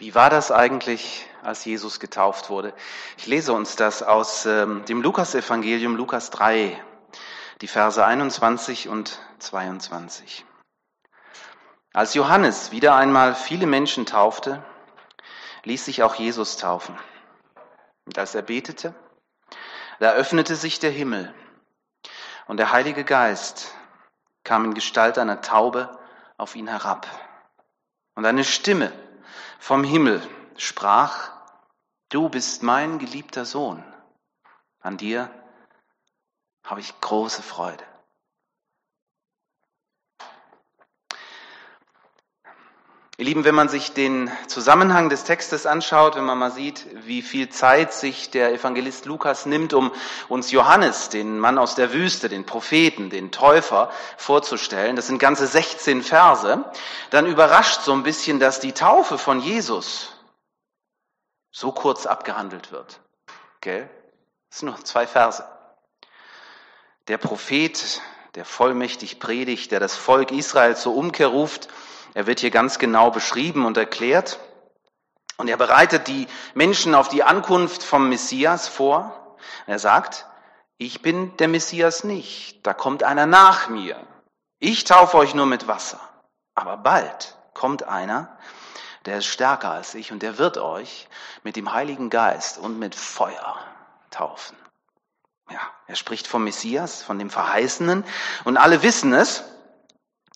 Wie war das eigentlich, als Jesus getauft wurde? Ich lese uns das aus ähm, dem Lukasevangelium, Lukas 3, die Verse 21 und 22. Als Johannes wieder einmal viele Menschen taufte, ließ sich auch Jesus taufen. Und als er betete, da öffnete sich der Himmel und der Heilige Geist kam in Gestalt einer Taube auf ihn herab. Und eine Stimme vom Himmel sprach, du bist mein geliebter Sohn, an dir habe ich große Freude. Ihr Lieben, wenn man sich den Zusammenhang des Textes anschaut, wenn man mal sieht, wie viel Zeit sich der Evangelist Lukas nimmt, um uns Johannes, den Mann aus der Wüste, den Propheten, den Täufer vorzustellen, das sind ganze 16 Verse, dann überrascht so ein bisschen, dass die Taufe von Jesus so kurz abgehandelt wird. Okay? Das sind nur zwei Verse. Der Prophet, der vollmächtig predigt, der das Volk Israel zur Umkehr ruft, er wird hier ganz genau beschrieben und erklärt. Und er bereitet die Menschen auf die Ankunft vom Messias vor. Er sagt, ich bin der Messias nicht, da kommt einer nach mir. Ich taufe euch nur mit Wasser. Aber bald kommt einer, der ist stärker als ich und der wird euch mit dem Heiligen Geist und mit Feuer taufen. Ja, er spricht vom Messias, von dem Verheißenen und alle wissen es.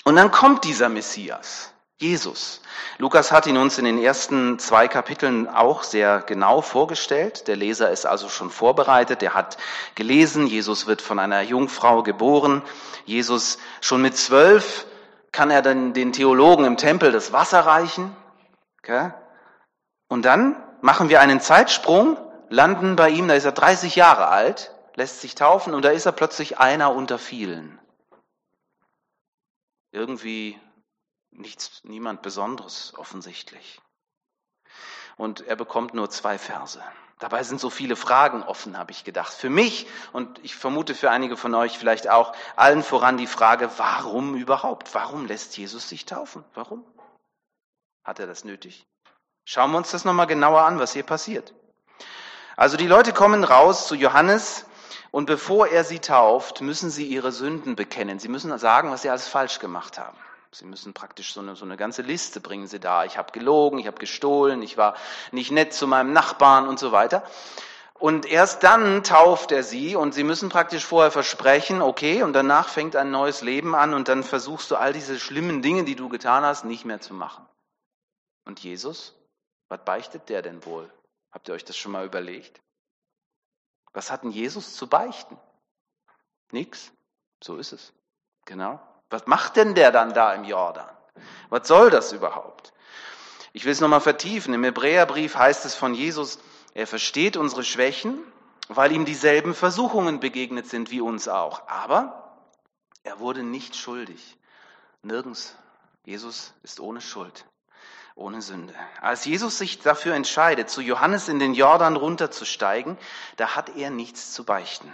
Und dann kommt dieser Messias, Jesus. Lukas hat ihn uns in den ersten zwei Kapiteln auch sehr genau vorgestellt. Der Leser ist also schon vorbereitet. Er hat gelesen, Jesus wird von einer Jungfrau geboren. Jesus schon mit zwölf kann er dann den Theologen im Tempel das Wasser reichen. Und dann machen wir einen Zeitsprung, landen bei ihm, da ist er 30 Jahre alt, lässt sich taufen und da ist er plötzlich einer unter vielen irgendwie nichts, niemand Besonderes offensichtlich. Und er bekommt nur zwei Verse. Dabei sind so viele Fragen offen, habe ich gedacht. Für mich und ich vermute für einige von euch vielleicht auch allen voran die Frage, warum überhaupt? Warum lässt Jesus sich taufen? Warum? Hat er das nötig? Schauen wir uns das nochmal genauer an, was hier passiert. Also die Leute kommen raus zu Johannes und bevor er sie tauft, müssen sie ihre Sünden bekennen. Sie müssen sagen, was sie alles falsch gemacht haben. Sie müssen praktisch so eine, so eine ganze Liste bringen sie da. Ich habe gelogen, ich habe gestohlen, ich war nicht nett zu meinem Nachbarn und so weiter. Und erst dann tauft er sie und sie müssen praktisch vorher versprechen, okay, und danach fängt ein neues Leben an und dann versuchst du all diese schlimmen Dinge, die du getan hast, nicht mehr zu machen. Und Jesus, was beichtet der denn wohl? Habt ihr euch das schon mal überlegt? Was hat denn Jesus zu beichten? Nix. So ist es. Genau. Was macht denn der dann da im Jordan? Was soll das überhaupt? Ich will es nochmal vertiefen. Im Hebräerbrief heißt es von Jesus, er versteht unsere Schwächen, weil ihm dieselben Versuchungen begegnet sind wie uns auch. Aber er wurde nicht schuldig. Nirgends. Jesus ist ohne Schuld ohne Sünde. Als Jesus sich dafür entscheidet, zu Johannes in den Jordan runterzusteigen, da hat er nichts zu beichten.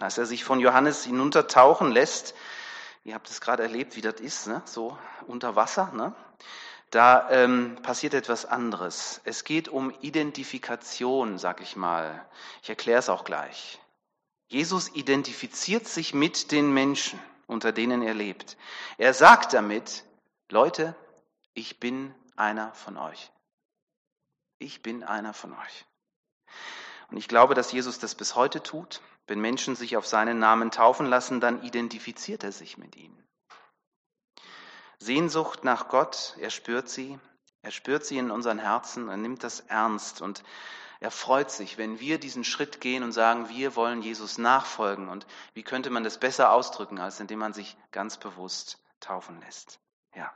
Als er sich von Johannes hinuntertauchen lässt, ihr habt es gerade erlebt, wie das ist, ne? so unter Wasser, ne? da ähm, passiert etwas anderes. Es geht um Identifikation, sag ich mal. Ich erkläre es auch gleich. Jesus identifiziert sich mit den Menschen, unter denen er lebt. Er sagt damit, Leute, ich bin einer von euch. Ich bin einer von euch. Und ich glaube, dass Jesus das bis heute tut. Wenn Menschen sich auf seinen Namen taufen lassen, dann identifiziert er sich mit ihnen. Sehnsucht nach Gott, er spürt sie, er spürt sie in unseren Herzen, er nimmt das ernst und er freut sich, wenn wir diesen Schritt gehen und sagen, wir wollen Jesus nachfolgen. Und wie könnte man das besser ausdrücken, als indem man sich ganz bewusst taufen lässt? Ja.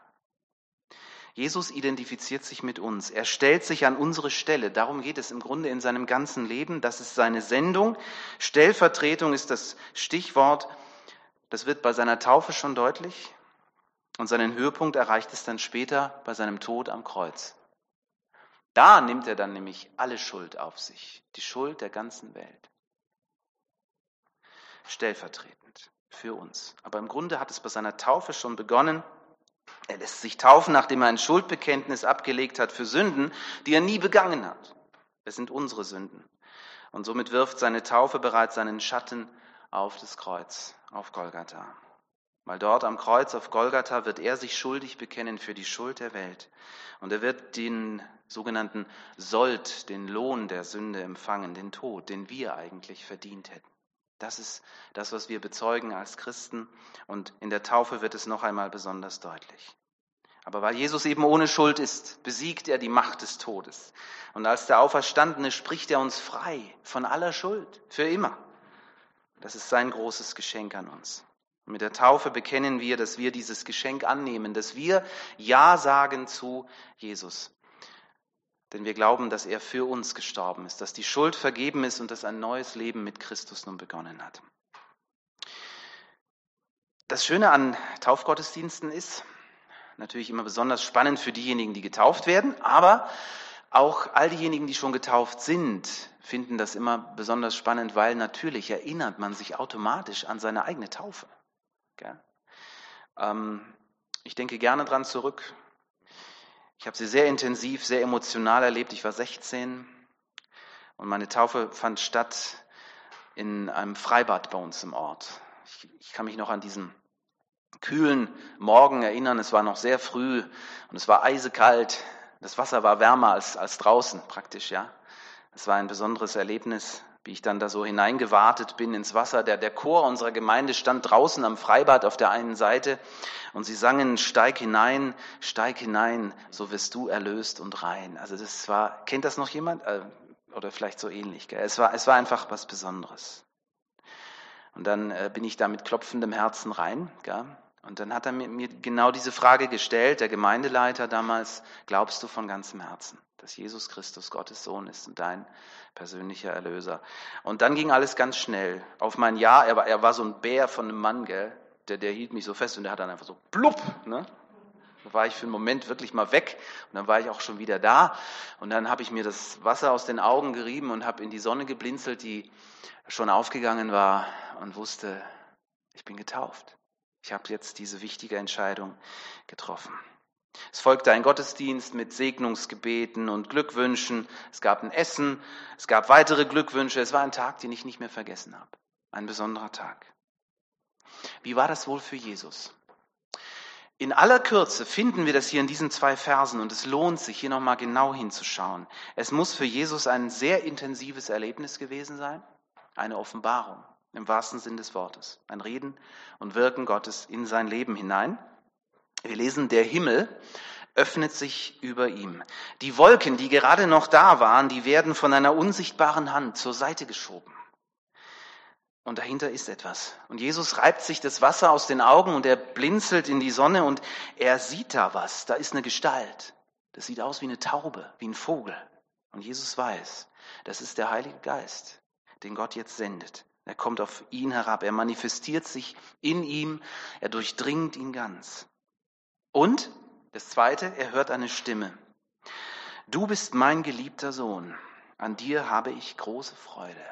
Jesus identifiziert sich mit uns. Er stellt sich an unsere Stelle. Darum geht es im Grunde in seinem ganzen Leben. Das ist seine Sendung. Stellvertretung ist das Stichwort. Das wird bei seiner Taufe schon deutlich. Und seinen Höhepunkt erreicht es dann später bei seinem Tod am Kreuz. Da nimmt er dann nämlich alle Schuld auf sich. Die Schuld der ganzen Welt. Stellvertretend für uns. Aber im Grunde hat es bei seiner Taufe schon begonnen. Er lässt sich taufen, nachdem er ein Schuldbekenntnis abgelegt hat für Sünden, die er nie begangen hat. Es sind unsere Sünden. Und somit wirft seine Taufe bereits seinen Schatten auf das Kreuz, auf Golgatha. Weil dort am Kreuz auf Golgatha wird er sich schuldig bekennen für die Schuld der Welt. Und er wird den sogenannten Sold, den Lohn der Sünde empfangen, den Tod, den wir eigentlich verdient hätten. Das ist das, was wir bezeugen als Christen. Und in der Taufe wird es noch einmal besonders deutlich. Aber weil Jesus eben ohne Schuld ist, besiegt er die Macht des Todes. Und als der Auferstandene spricht er uns frei von aller Schuld, für immer. Das ist sein großes Geschenk an uns. Und mit der Taufe bekennen wir, dass wir dieses Geschenk annehmen, dass wir Ja sagen zu Jesus. Denn wir glauben, dass er für uns gestorben ist, dass die Schuld vergeben ist und dass ein neues Leben mit Christus nun begonnen hat. Das Schöne an Taufgottesdiensten ist natürlich immer besonders spannend für diejenigen, die getauft werden, aber auch all diejenigen, die schon getauft sind, finden das immer besonders spannend, weil natürlich erinnert man sich automatisch an seine eigene Taufe. Ähm, ich denke gerne dran zurück, ich habe sie sehr intensiv, sehr emotional erlebt. Ich war 16 und meine Taufe fand statt in einem Freibad bei uns im Ort. Ich, ich kann mich noch an diesen kühlen Morgen erinnern. Es war noch sehr früh und es war eisekalt. Das Wasser war wärmer als, als draußen praktisch, ja. Es war ein besonderes Erlebnis wie ich dann da so hineingewartet bin ins Wasser. Der, der Chor unserer Gemeinde stand draußen am Freibad auf der einen Seite und sie sangen, steig hinein, steig hinein, so wirst du erlöst und rein. Also das war, kennt das noch jemand? Äh, oder vielleicht so ähnlich. Gell? Es, war, es war einfach was Besonderes. Und dann äh, bin ich da mit klopfendem Herzen rein. Gell? Und dann hat er mir, genau diese Frage gestellt, der Gemeindeleiter damals, glaubst du von ganzem Herzen? dass Jesus Christus Gottes Sohn ist und dein persönlicher Erlöser. Und dann ging alles ganz schnell. Auf mein Ja, er war, er war so ein Bär von einem Mann, gell? Der, der hielt mich so fest und der hat dann einfach so plupp, ne? Da war ich für einen Moment wirklich mal weg und dann war ich auch schon wieder da. Und dann habe ich mir das Wasser aus den Augen gerieben und habe in die Sonne geblinzelt, die schon aufgegangen war und wusste, ich bin getauft. Ich habe jetzt diese wichtige Entscheidung getroffen. Es folgte ein Gottesdienst mit Segnungsgebeten und Glückwünschen. Es gab ein Essen, es gab weitere Glückwünsche. Es war ein Tag, den ich nicht mehr vergessen habe. Ein besonderer Tag. Wie war das wohl für Jesus? In aller Kürze finden wir das hier in diesen zwei Versen und es lohnt sich, hier nochmal genau hinzuschauen. Es muss für Jesus ein sehr intensives Erlebnis gewesen sein, eine Offenbarung im wahrsten Sinn des Wortes, ein Reden und Wirken Gottes in sein Leben hinein. Wir lesen, der Himmel öffnet sich über ihm. Die Wolken, die gerade noch da waren, die werden von einer unsichtbaren Hand zur Seite geschoben. Und dahinter ist etwas. Und Jesus reibt sich das Wasser aus den Augen und er blinzelt in die Sonne und er sieht da was. Da ist eine Gestalt. Das sieht aus wie eine Taube, wie ein Vogel. Und Jesus weiß, das ist der Heilige Geist, den Gott jetzt sendet. Er kommt auf ihn herab, er manifestiert sich in ihm, er durchdringt ihn ganz. Und das Zweite, er hört eine Stimme. Du bist mein geliebter Sohn, an dir habe ich große Freude.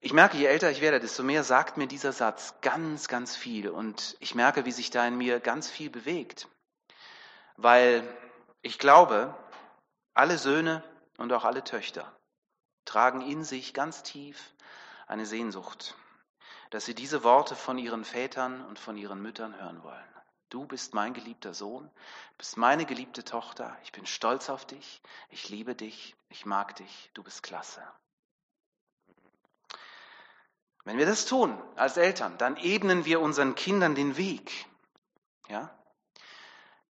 Ich merke, je älter ich werde, desto mehr sagt mir dieser Satz ganz, ganz viel. Und ich merke, wie sich da in mir ganz viel bewegt. Weil ich glaube, alle Söhne und auch alle Töchter tragen in sich ganz tief eine Sehnsucht, dass sie diese Worte von ihren Vätern und von ihren Müttern hören wollen. Du bist mein geliebter Sohn, bist meine geliebte Tochter. Ich bin stolz auf dich. Ich liebe dich. Ich mag dich. Du bist klasse. Wenn wir das tun als Eltern, dann ebnen wir unseren Kindern den Weg. Ja?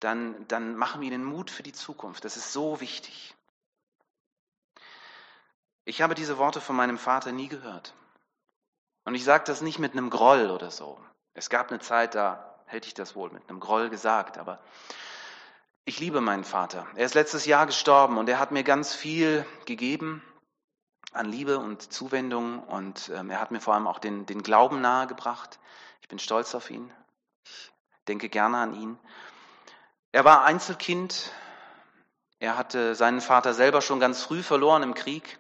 Dann, dann machen wir ihnen Mut für die Zukunft. Das ist so wichtig. Ich habe diese Worte von meinem Vater nie gehört. Und ich sage das nicht mit einem Groll oder so. Es gab eine Zeit, da hätte ich das wohl mit einem Groll gesagt, aber ich liebe meinen Vater. Er ist letztes Jahr gestorben und er hat mir ganz viel gegeben an Liebe und Zuwendung und ähm, er hat mir vor allem auch den, den Glauben nahegebracht. Ich bin stolz auf ihn. Ich denke gerne an ihn. Er war Einzelkind. Er hatte seinen Vater selber schon ganz früh verloren im Krieg.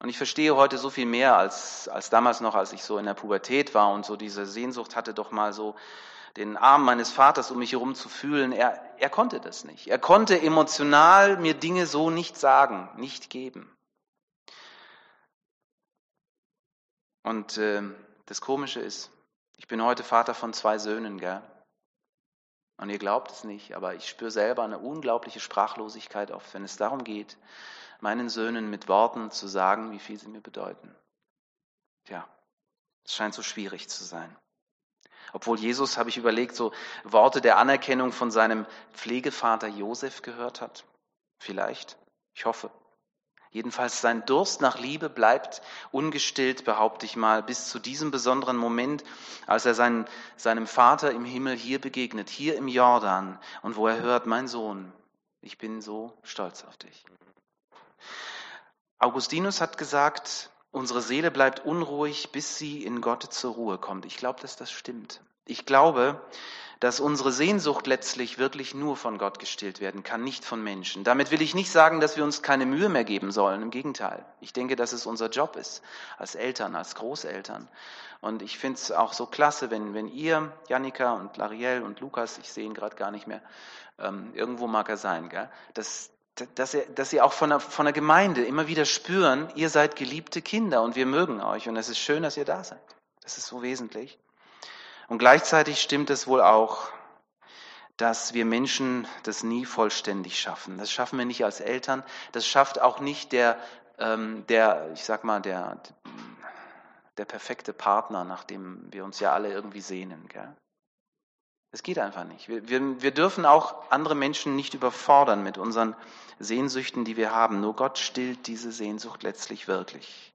Und ich verstehe heute so viel mehr als, als damals noch, als ich so in der Pubertät war und so diese Sehnsucht hatte, doch mal so den Arm meines Vaters um mich herum zu fühlen. Er, er konnte das nicht. Er konnte emotional mir Dinge so nicht sagen, nicht geben. Und äh, das Komische ist, ich bin heute Vater von zwei Söhnen, gell? Und ihr glaubt es nicht, aber ich spüre selber eine unglaubliche Sprachlosigkeit oft, wenn es darum geht, meinen Söhnen mit Worten zu sagen, wie viel sie mir bedeuten. Tja, es scheint so schwierig zu sein. Obwohl Jesus, habe ich überlegt, so Worte der Anerkennung von seinem Pflegevater Josef gehört hat. Vielleicht. Ich hoffe. Jedenfalls sein Durst nach Liebe bleibt ungestillt, behaupte ich mal, bis zu diesem besonderen Moment, als er seinen, seinem Vater im Himmel hier begegnet, hier im Jordan, und wo er hört, mein Sohn, ich bin so stolz auf dich. Augustinus hat gesagt, unsere Seele bleibt unruhig, bis sie in Gott zur Ruhe kommt. Ich glaube, dass das stimmt. Ich glaube, dass unsere Sehnsucht letztlich wirklich nur von Gott gestillt werden kann, nicht von Menschen. Damit will ich nicht sagen, dass wir uns keine Mühe mehr geben sollen. Im Gegenteil. Ich denke, dass es unser Job ist, als Eltern, als Großeltern. Und ich finde es auch so klasse, wenn, wenn ihr, Janika und Lariel und Lukas, ich sehe ihn gerade gar nicht mehr, ähm, irgendwo mag er sein, gell, dass, dass, ihr, dass ihr auch von der, von der Gemeinde immer wieder spüren, ihr seid geliebte Kinder und wir mögen euch. Und es ist schön, dass ihr da seid. Das ist so wesentlich. Und gleichzeitig stimmt es wohl auch, dass wir Menschen das nie vollständig schaffen. Das schaffen wir nicht als Eltern. Das schafft auch nicht der, ähm, der ich sag mal, der, der perfekte Partner, nach dem wir uns ja alle irgendwie sehnen. Gell? Es geht einfach nicht. Wir, wir, wir dürfen auch andere Menschen nicht überfordern mit unseren Sehnsüchten, die wir haben. Nur Gott stillt diese Sehnsucht letztlich wirklich.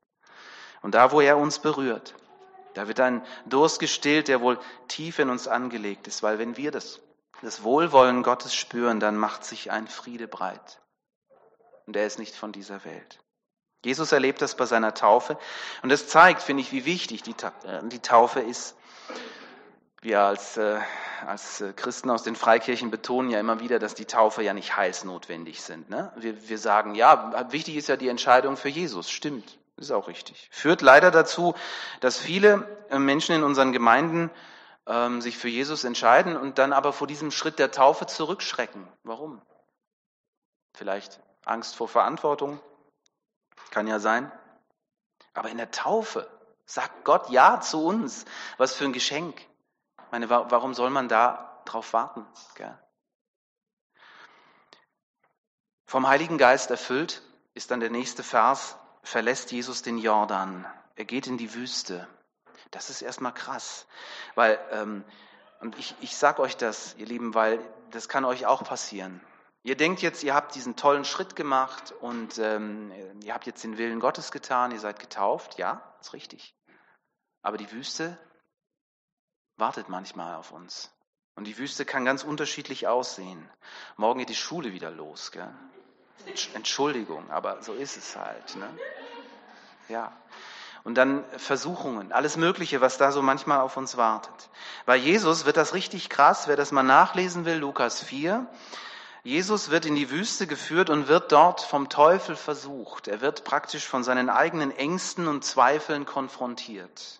Und da, wo er uns berührt, da wird ein Durst gestillt, der wohl tief in uns angelegt ist, weil wenn wir das, das Wohlwollen Gottes spüren, dann macht sich ein Friede breit. Und er ist nicht von dieser Welt. Jesus erlebt das bei seiner Taufe. Und das zeigt, finde ich, wie wichtig die, äh, die Taufe ist. Wir als, äh, als äh, Christen aus den Freikirchen betonen ja immer wieder, dass die Taufe ja nicht heilsnotwendig sind. Ne? Wir, wir sagen, ja, wichtig ist ja die Entscheidung für Jesus. Stimmt. Ist auch richtig. Führt leider dazu, dass viele äh, Menschen in unseren Gemeinden ähm, sich für Jesus entscheiden und dann aber vor diesem Schritt der Taufe zurückschrecken. Warum? Vielleicht Angst vor Verantwortung. Kann ja sein. Aber in der Taufe sagt Gott Ja zu uns. Was für ein Geschenk. Meine, warum soll man da drauf warten? Gell? Vom Heiligen Geist erfüllt ist dann der nächste Vers, verlässt Jesus den Jordan. Er geht in die Wüste. Das ist erstmal krass, weil, ähm, und ich, ich sage euch das, ihr Lieben, weil das kann euch auch passieren. Ihr denkt jetzt, ihr habt diesen tollen Schritt gemacht und ähm, ihr habt jetzt den Willen Gottes getan, ihr seid getauft, ja, ist richtig. Aber die Wüste wartet manchmal auf uns. Und die Wüste kann ganz unterschiedlich aussehen. Morgen geht die Schule wieder los. Gell? Entschuldigung, aber so ist es halt. Ne? Ja. Und dann Versuchungen, alles Mögliche, was da so manchmal auf uns wartet. Bei Jesus wird das richtig krass, wer das mal nachlesen will, Lukas 4. Jesus wird in die Wüste geführt und wird dort vom Teufel versucht. Er wird praktisch von seinen eigenen Ängsten und Zweifeln konfrontiert.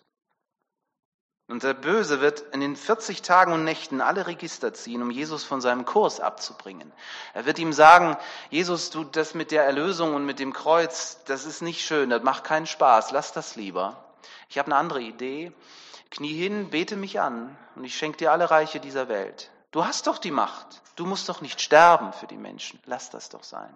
Und der Böse wird in den 40 Tagen und Nächten alle Register ziehen, um Jesus von seinem Kurs abzubringen. Er wird ihm sagen, Jesus, du, das mit der Erlösung und mit dem Kreuz, das ist nicht schön, das macht keinen Spaß, lass das lieber. Ich habe eine andere Idee. Knie hin, bete mich an und ich schenke dir alle Reiche dieser Welt. Du hast doch die Macht. Du musst doch nicht sterben für die Menschen. Lass das doch sein.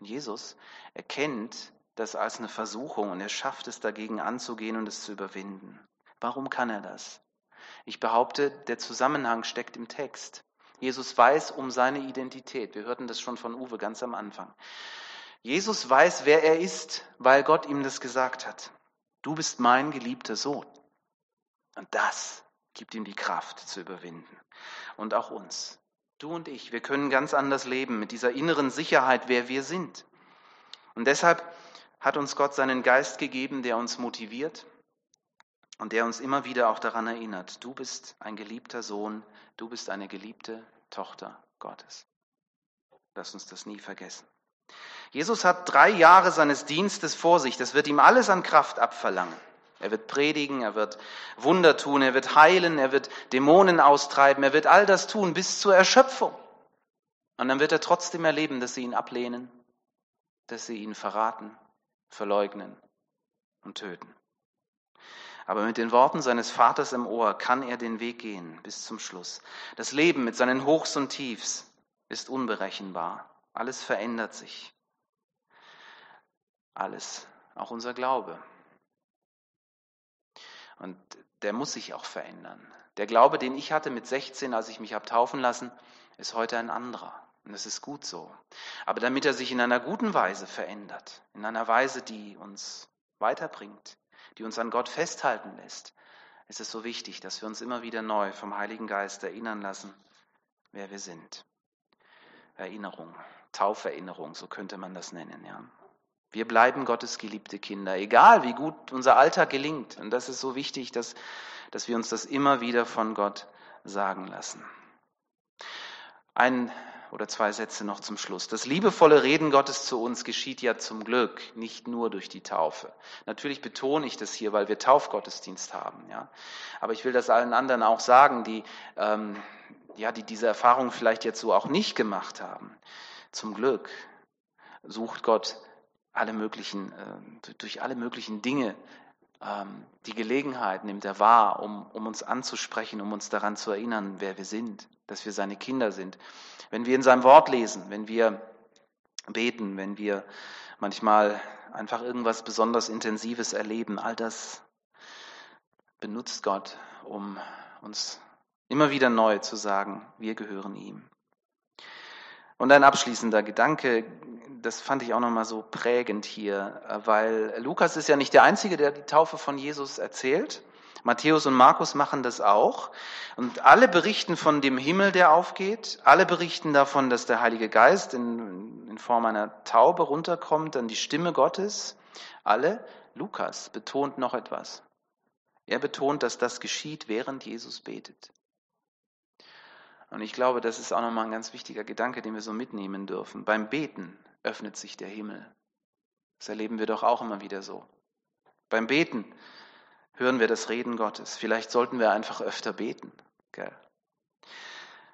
Und Jesus erkennt das als eine Versuchung und er schafft es dagegen anzugehen und es zu überwinden. Warum kann er das? Ich behaupte, der Zusammenhang steckt im Text. Jesus weiß um seine Identität. Wir hörten das schon von Uwe ganz am Anfang. Jesus weiß, wer er ist, weil Gott ihm das gesagt hat. Du bist mein geliebter Sohn. Und das gibt ihm die Kraft zu überwinden. Und auch uns. Du und ich, wir können ganz anders leben mit dieser inneren Sicherheit, wer wir sind. Und deshalb hat uns Gott seinen Geist gegeben, der uns motiviert, und der uns immer wieder auch daran erinnert, du bist ein geliebter Sohn, du bist eine geliebte Tochter Gottes. Lass uns das nie vergessen. Jesus hat drei Jahre seines Dienstes vor sich. Das wird ihm alles an Kraft abverlangen. Er wird predigen, er wird Wunder tun, er wird heilen, er wird Dämonen austreiben, er wird all das tun bis zur Erschöpfung. Und dann wird er trotzdem erleben, dass sie ihn ablehnen, dass sie ihn verraten, verleugnen und töten. Aber mit den Worten seines Vaters im Ohr kann er den Weg gehen bis zum Schluss. Das Leben mit seinen Hochs und Tiefs ist unberechenbar. Alles verändert sich. Alles, auch unser Glaube. Und der muss sich auch verändern. Der Glaube, den ich hatte mit 16, als ich mich habe taufen lassen, ist heute ein anderer. Und das ist gut so. Aber damit er sich in einer guten Weise verändert, in einer Weise, die uns weiterbringt, die uns an Gott festhalten lässt, ist es so wichtig, dass wir uns immer wieder neu vom Heiligen Geist erinnern lassen, wer wir sind. Erinnerung, Tauferinnerung, so könnte man das nennen, ja. Wir bleiben Gottes geliebte Kinder, egal wie gut unser Alltag gelingt. Und das ist so wichtig, dass, dass wir uns das immer wieder von Gott sagen lassen. Ein oder zwei Sätze noch zum Schluss. Das liebevolle Reden Gottes zu uns geschieht ja zum Glück nicht nur durch die Taufe. Natürlich betone ich das hier, weil wir Taufgottesdienst haben. Ja. Aber ich will das allen anderen auch sagen, die, ähm, ja, die diese Erfahrung vielleicht jetzt so auch nicht gemacht haben. Zum Glück sucht Gott alle möglichen, äh, durch alle möglichen Dinge ähm, die Gelegenheit nimmt er wahr, um, um uns anzusprechen, um uns daran zu erinnern, wer wir sind, dass wir seine Kinder sind. Wenn wir in seinem Wort lesen, wenn wir beten, wenn wir manchmal einfach irgendwas besonders Intensives erleben, all das benutzt Gott, um uns immer wieder neu zu sagen, wir gehören ihm. Und ein abschließender Gedanke, das fand ich auch nochmal so prägend hier, weil Lukas ist ja nicht der Einzige, der die Taufe von Jesus erzählt. Matthäus und Markus machen das auch. Und alle berichten von dem Himmel, der aufgeht. Alle berichten davon, dass der Heilige Geist in, in Form einer Taube runterkommt, dann die Stimme Gottes. Alle. Lukas betont noch etwas. Er betont, dass das geschieht, während Jesus betet. Und ich glaube, das ist auch nochmal ein ganz wichtiger Gedanke, den wir so mitnehmen dürfen. Beim Beten öffnet sich der Himmel. Das erleben wir doch auch immer wieder so. Beim Beten hören wir das Reden Gottes. Vielleicht sollten wir einfach öfter beten. Gell?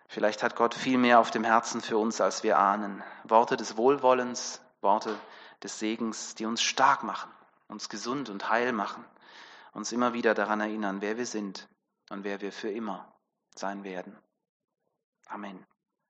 Vielleicht hat Gott viel mehr auf dem Herzen für uns, als wir ahnen. Worte des Wohlwollens, Worte des Segens, die uns stark machen, uns gesund und heil machen, uns immer wieder daran erinnern, wer wir sind und wer wir für immer sein werden. Amen.